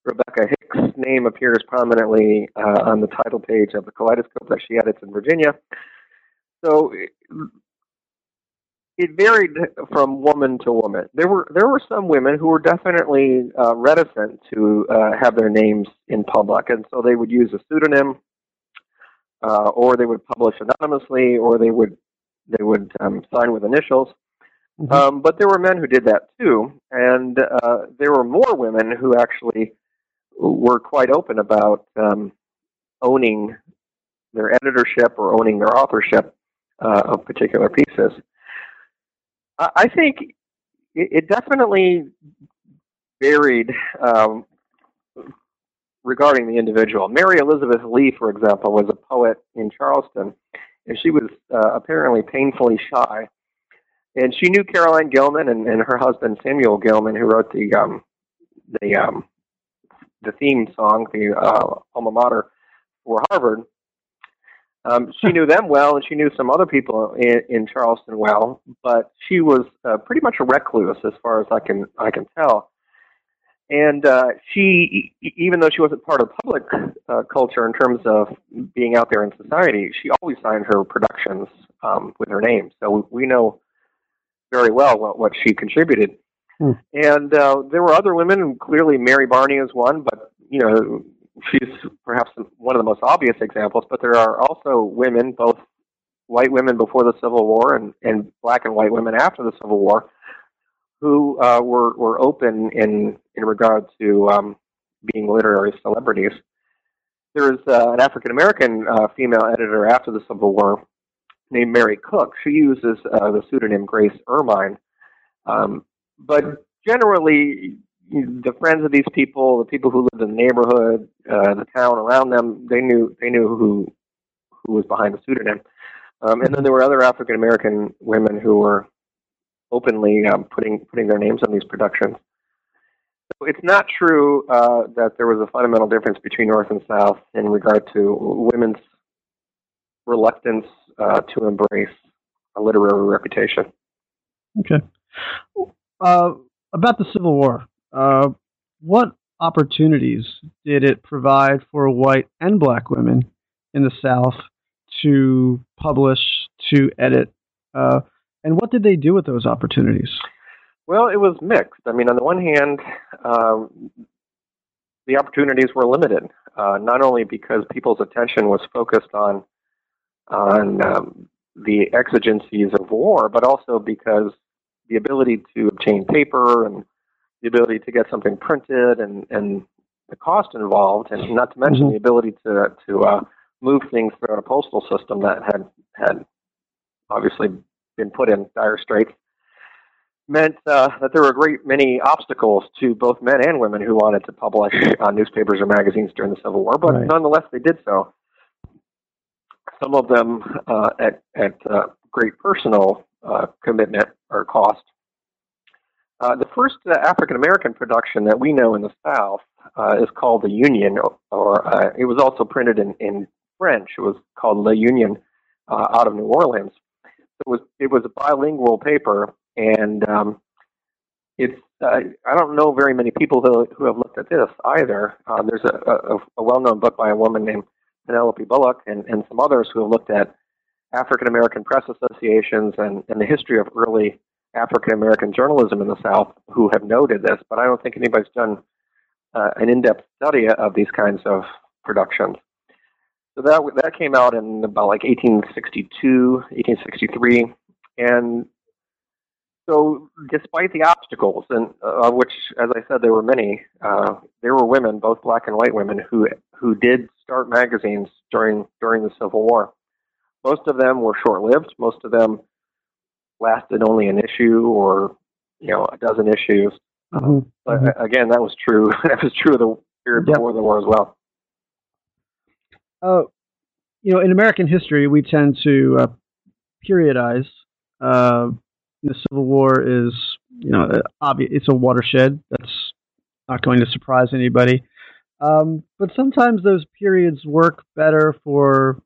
Rebecca Hicks' name appears prominently uh, on the title page of the Kaleidoscope that she edits in Virginia. So it varied from woman to woman. There were there were some women who were definitely uh, reticent to uh, have their names in public, and so they would use a pseudonym, uh, or they would publish anonymously, or they would they would um, sign with initials. Mm-hmm. Um, but there were men who did that too, and uh, there were more women who actually were quite open about um, owning their editorship or owning their authorship uh, of particular pieces. I think it definitely varied um, regarding the individual. Mary Elizabeth Lee, for example, was a poet in Charleston, and she was uh, apparently painfully shy. And she knew Caroline Gilman and, and her husband Samuel Gilman, who wrote the um, the um, the theme song, the uh, alma mater for Harvard. Um, she knew them well, and she knew some other people in, in Charleston well, but she was uh, pretty much a recluse as far as I can I can tell. And uh, she, even though she wasn't part of public uh, culture in terms of being out there in society, she always signed her productions um, with her name. So we know very well what, what she contributed. Hmm. And uh, there were other women. And clearly, Mary Barney is one, but you know, she's perhaps one of the most obvious examples, but there are also women, both white women before the Civil War and, and black and white women after the Civil War, who uh, were were open in in regard to um, being literary celebrities. There was uh, an African American uh, female editor after the Civil War named Mary Cook. She uses uh, the pseudonym Grace Ermine, um, but generally the friends of these people, the people who lived in the neighborhood, uh, the town around them, they knew they knew who who was behind the pseudonym. Um, and then there were other African American women who were openly um, putting putting their names on these productions. So it's not true uh, that there was a fundamental difference between North and South in regard to women's reluctance uh, to embrace a literary reputation. Okay. Uh, about the Civil War, uh, what opportunities did it provide for white and black women in the South to publish, to edit, uh, and what did they do with those opportunities? Well, it was mixed. I mean, on the one hand, um, the opportunities were limited, uh, not only because people's attention was focused on on um, the exigencies of war, but also because the ability to obtain paper and the ability to get something printed and, and the cost involved, and not to mention mm-hmm. the ability to to uh, move things through a postal system that had had obviously been put in dire straits, meant uh, that there were a great many obstacles to both men and women who wanted to publish on newspapers or magazines during the Civil War. But right. nonetheless, they did so. Some of them uh, at at uh, great personal uh, commitment or cost. Uh, the first uh, African American production that we know in the South uh, is called The Union, or uh, it was also printed in, in French. It was called La Union uh, out of New Orleans. It was it was a bilingual paper, and um, it's uh, I don't know very many people who, who have looked at this either. there's a, a, a well-known book by a woman named Penelope Bullock and, and some others who have looked at African American press associations and, and the history of early African American journalism in the South who have noted this, but I don't think anybody's done uh, an in-depth study of these kinds of productions. So that that came out in about like 1862, 1863, and so despite the obstacles, and uh, which, as I said, there were many, uh, there were women, both black and white women, who who did start magazines during during the Civil War. Most of them were short-lived. Most of them lasted only an issue or you know a dozen issues. Mm-hmm. But mm-hmm. again, that was true. *laughs* that was true of the period yep. before the war as well. Uh, you know, in American history, we tend to uh, periodize. Uh, the Civil War is you know, obvious. It's a watershed. That's not going to surprise anybody. Um, but sometimes those periods work better for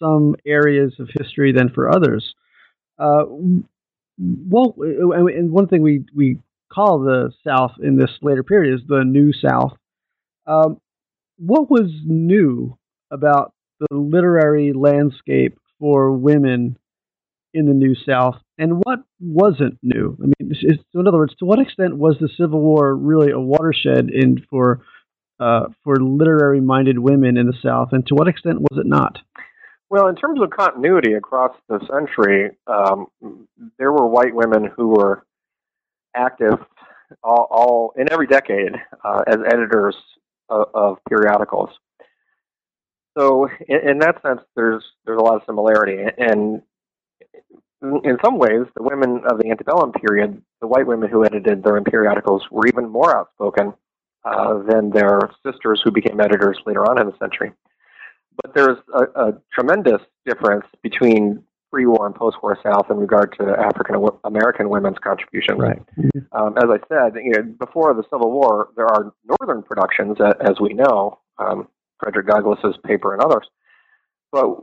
some areas of history than for others. Uh, well, and one thing we, we call the South in this later period is the New South. Um, what was new about the literary landscape for women in the New South, and what wasn't new? I mean, so in other words, to what extent was the Civil War really a watershed in for uh, for literary-minded women in the South, and to what extent was it not? Well, in terms of continuity across the century, um, there were white women who were active all, all in every decade uh, as editors of, of, periodicals. So, in, in, that sense, there's there's a lot of similarity, and in some ways, the women of the antebellum period, the white women who edited their own periodicals, were even more outspoken uh, than their sisters who became editors later on in the century. But there's a, a tremendous difference between pre-war and post-war South in regard to African American women's contributions. Right. Mm-hmm. Um, as I said, you know, before the Civil War, there are northern productions, as we know, um, Frederick Douglass's paper and others. But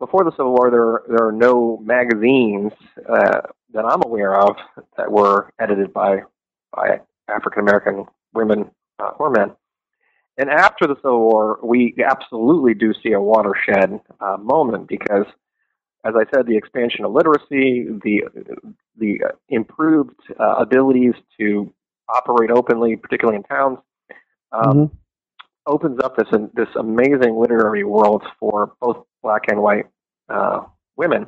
before the Civil War, there there are no magazines uh, that I'm aware of that were edited by by African American women uh, or men. And after the Civil War, we absolutely do see a watershed uh, moment because, as I said, the expansion of literacy, the the improved uh, abilities to operate openly, particularly in towns, um, mm-hmm. opens up this this amazing literary world for both black and white uh, women,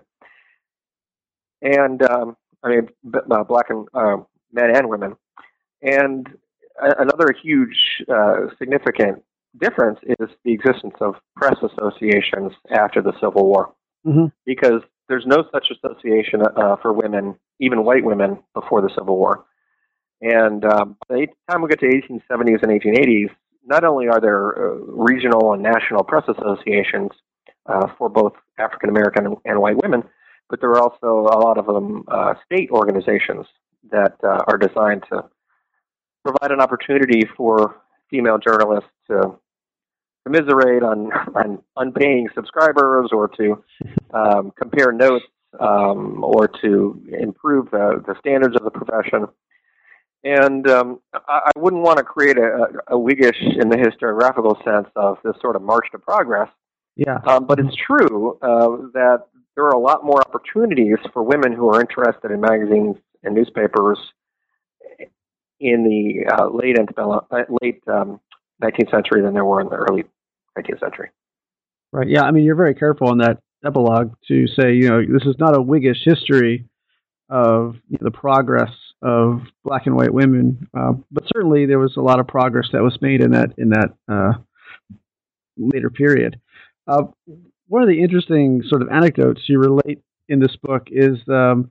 and um, I mean uh, black and uh, men and women, and another huge uh, significant difference is the existence of press associations after the Civil War, mm-hmm. because there's no such association uh, for women, even white women, before the Civil War. And um, by the time we get to 1870s and 1880s, not only are there uh, regional and national press associations uh, for both African American and, and, white women, but there are also a lot of them uh, state organizations that uh, are designed to provide an opportunity for female journalists to commiserate on, on unpaying subscribers or to um, compare notes um, or to improve the, the standards of the profession. And um, I, I wouldn't want to create a, a Whiggish in the historiographical sense of this sort of march to progress. Yeah. Um, but it's true uh, that there are a lot more opportunities for women who are interested in magazines and newspapers in the uh, late antebellum, uh, late um, 19th century than there were in the early 19th century. Right. Yeah. I mean, you're very careful in that epilogue to say, you know, this is not a Whiggish history of the progress of black and white women, uh, but certainly there was a lot of progress that was made in that in that uh, later period. Uh, one of the interesting sort of anecdotes you relate in this book is um,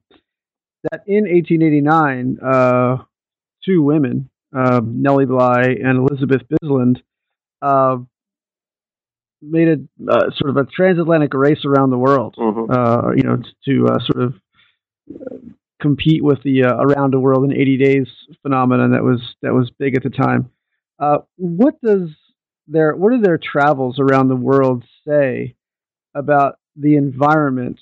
that in 1889, uh, two women, uh, Nellie Bly and Elizabeth Bisland, uh, made a uh, sort of a transatlantic race around the world. Mm-hmm. Uh, you know, to uh, sort of compete with the uh, around the world in 80 days phenomenon that was that was big at the time. what does their what do their travels around the world say about the environment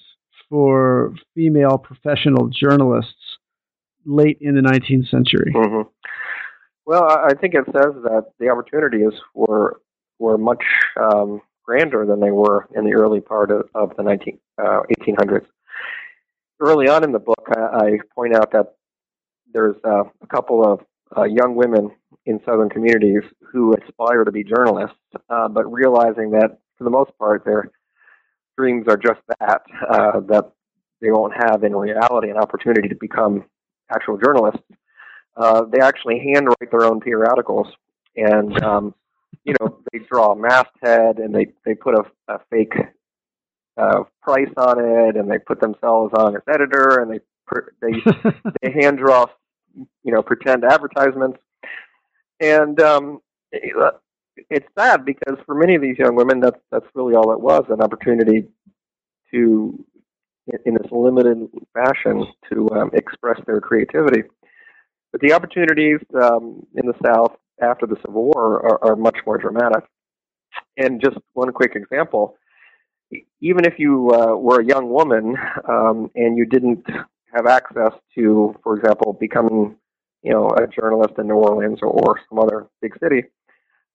for female professional journalists late in the 19th century? Mm-hmm. Well, I think it says that the opportunities were were much um, grander than they were in the early part of, of the 19, uh, 1800s. Early on in the book, I, I point out that there's uh, a couple of uh, young women in southern communities who aspire to be journalists, uh, but realizing that for the most part their dreams are just that, uh, that they won't have in reality an opportunity to become actual journalists, uh, they actually handwrite their own periodicals, and um, you know they draw a masthead and they they put a, a fake uh, price on it, and they put themselves on as editor, and they they *laughs* they hand draw you know pretend advertisements, and um, it's sad because for many of these young women, that's that's really all it was an opportunity to in this limited fashion to um, express their creativity. but the opportunities um, in the South after the Civil War are, are much more dramatic. And just one quick example even if you uh, were a young woman um, and you didn't have access to, for example, becoming you know a journalist in New Orleans or, or some other big city,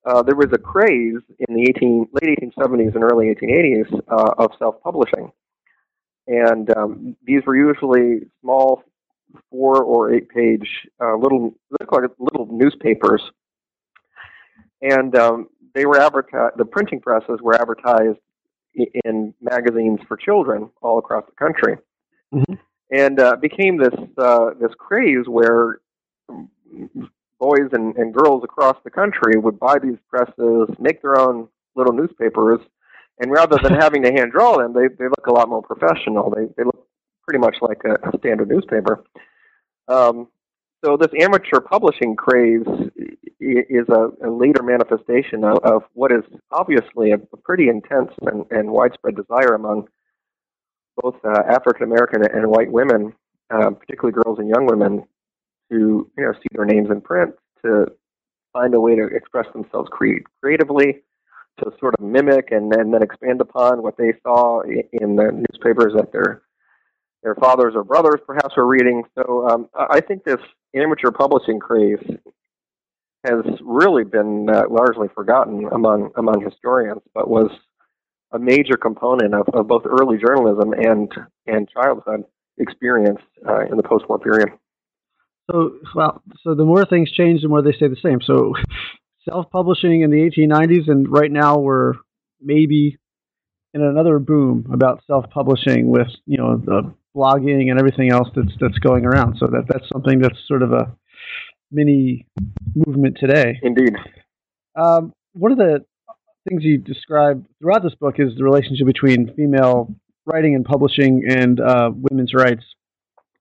uh, there was a craze in the 18, late 1870s and early 1880s uh, of self-publishing, and um, these were usually small four or eight page uh, little look like little newspapers, and um, they were advertised. The printing presses were advertised in magazines for children all across the country, mm-hmm. and uh, became this uh, this craze where boys and, and girls across the country would buy these presses, make their own little newspapers, and rather than *laughs* having to hand draw them, they they look a lot more professional. They they look pretty much like a, a standard newspaper. Um, so this amateur publishing craze is a, a later manifestation of, of, what is obviously a, pretty intense and, and, widespread desire among both uh, African American and white women, uh, particularly girls and young women, to you know see their names in print, to find a way to express themselves cre- creatively, to sort of mimic and, and then expand upon what they saw in the newspapers that their their fathers or brothers perhaps were reading. So um, I think this amateur publishing craze has really been uh, largely forgotten among among historians, but was a major component of, of both early journalism and and childhood experience uh, in the post-war period. So, well, so the more things change, the more they stay the same. So, self-publishing in the 1890s, and right now we're maybe in another boom about self-publishing with you know the blogging and everything else that's that's going around. So that that's something that's sort of a mini movement today. Indeed. Um, one of the things you describe throughout this book is the relationship between female writing and publishing and uh, women's rights.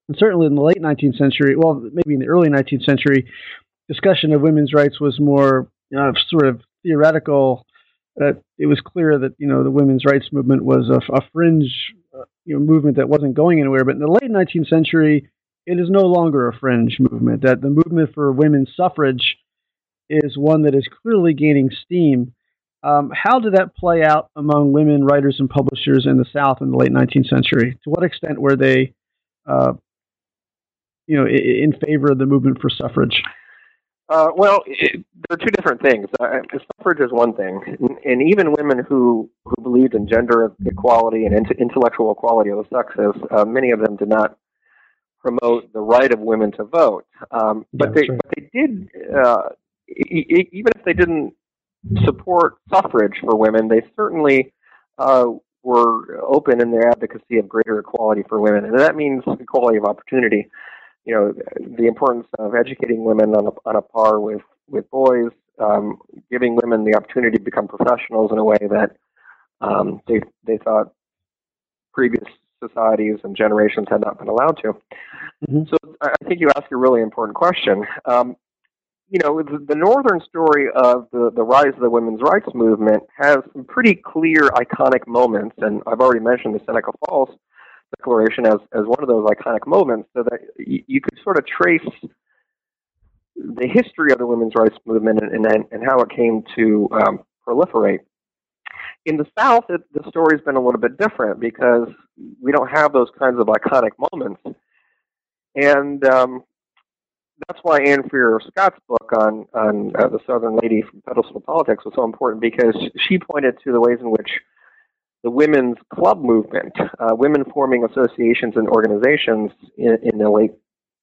And certainly in the late 19th century, well, maybe in the early 19th century, discussion of women's rights was more uh, sort of theoretical. Uh, it was clear that you know the women's rights movement was a, a fringe uh, you know, movement that wasn't going anywhere. But in the late 19th century, it is no longer a fringe movement. That the movement for women's suffrage is one that is clearly gaining steam. Um, how did that play out among women writers and publishers in the South in the late 19th century? To what extent were they, uh, you know, in favor of the movement for suffrage? Uh, well, it, there are two different things. Uh, suffrage is one thing, and, and, even women who, who believed in gender equality and intellectual equality of the sexes, uh, many of them did not promote the right of women to vote. Um, but, they, but they did, uh, e- even if they didn't support suffrage for women, they certainly uh, were open in their advocacy of greater equality for women, and that means equality of opportunity you know the importance of educating women on a, on a par with with boys, um, giving women the opportunity to become professionals in a way that um, they they thought previous societies and generations had not been allowed to. Mm-hmm. So I think you ask a really important question. Um, you know, the, the, northern story of the, the rise of the women's rights movement has some pretty clear iconic moments, and I've already mentioned the Seneca Falls Declaration as, as one of those iconic moments so that you, you could sort of trace the history of the women's rights movement and, and, and how it came to um, proliferate. In the South, it, the story's been a little bit different because we don't have those kinds of iconic moments. And um, that's why Anne Firor Scott's book on, on uh, the Southern Lady from Pedestal Politics was so important because she pointed to the ways in which the women's club movement, uh, women forming associations and organizations in, in the late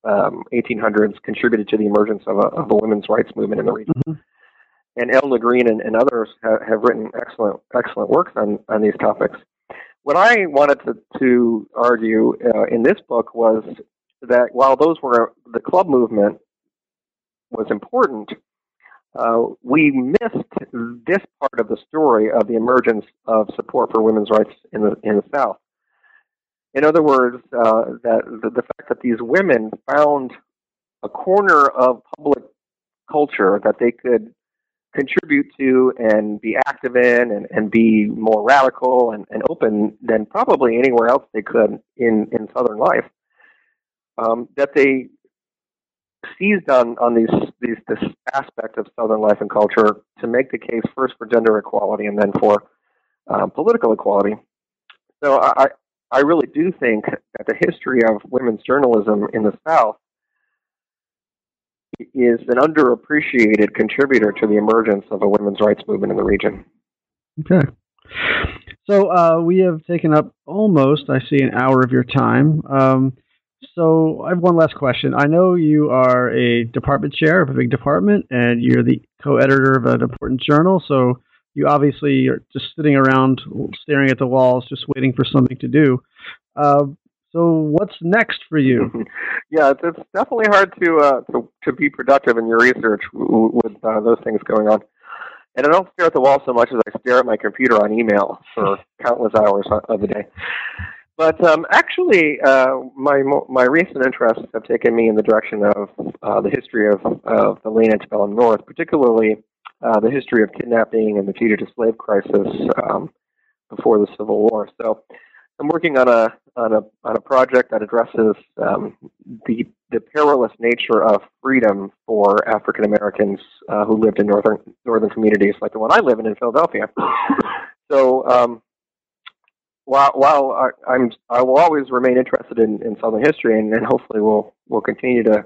um, 1800s contributed to the emergence of a, of a, women's rights movement in the region. Mm-hmm. And Elna Green and, and others have, have, written excellent excellent works on, on these topics. What I wanted to, to argue uh, in this book was that while those were the club movement was important, uh, we missed this part of the story of the emergence of support for women's rights in the in the South. In other words, uh, that the, the, fact that these women found a corner of public culture that they could contribute to and be active in and, and be more radical and, and open than probably anywhere else they could in, in Southern life. Um, that they seized on on these these this aspect of Southern life and culture to make the case first for gender equality and then for um, political equality. So I I really do think that the history of women's journalism in the South is an underappreciated contributor to the emergence of a women's rights movement in the region. Okay. So uh, we have taken up almost, I see, an hour of your time. Um, so I have one last question. I know you are a department chair of a big department, and you're the co-editor of an important journal. So you obviously are just sitting around, staring at the walls, just waiting for something to do. Uh, so what's next for you? *laughs* yeah, it's, it's, definitely hard to, uh, to to be productive in your research with uh, those things going on. And I don't stare at the wall so much as I stare at my computer on email for countless hours of the day. But um, actually, uh, my my recent interests have taken me in the direction of uh, the history of, of the late antebellum North, particularly uh, the history of kidnapping and the fugitive slave crisis um, before the Civil War. So, I'm working on a on a on a project that addresses um, the the perilous nature of freedom for African Americans uh, who lived in northern northern communities like the one I live in in Philadelphia. So um, while while I, I'm I will always remain interested in, in Southern history, and, and hopefully we'll we'll continue to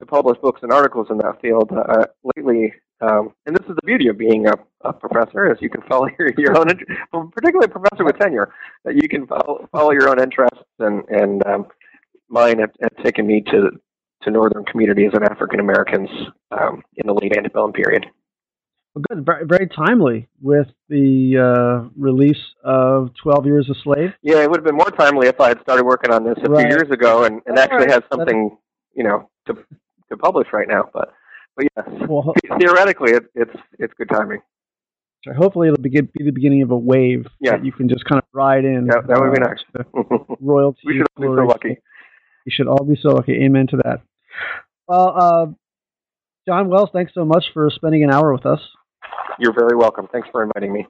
to publish books and articles in that field. Uh, lately, um, and this is the beauty of being a, a professor, is you can follow *laughs* your, your own, particularly a professor with tenure, that you can follow, follow your own interests, and and um, mine have, have taken me to to northern communities of African Americans um, in the late antebellum period. Well, good, very, timely with the uh, release of Twelve Years a Slave. Yeah, it would have been more timely if I had started working on this a right. few years ago and, and actually right. had something, you know, to to publish right now. But but yes, well, *laughs* theoretically, it, it's it's good timing. So hopefully, it'll be, be the beginning of a wave yeah. that you can just kind of ride in. Yeah, that would be uh, nice. *laughs* royalty. we should all be so lucky. You should all be so lucky. Amen to that. Well, uh, John Wells, thanks so much for spending an hour with us. You're very welcome. Thanks for inviting me.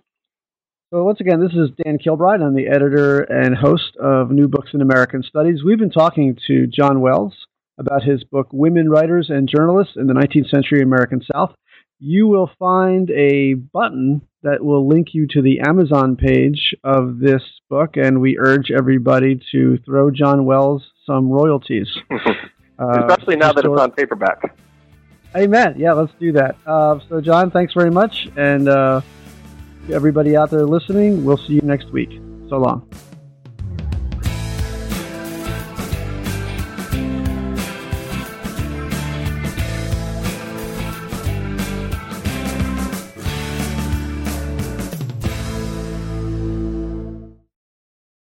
So, once again, this is Dan Kilbride. I'm the editor and host of New Books in American Studies. We've been talking to John Wells about his book, Women Writers and Journalists in the 19th Century American South. You will find a button that will link you to the Amazon page of this book, and we urge everybody to throw John Wells some royalties. *laughs* uh, Especially now that it's on paperback. Amen. Yeah, let's do that. Uh, so, John, thanks very much. And uh, everybody out there listening, we'll see you next week. So long.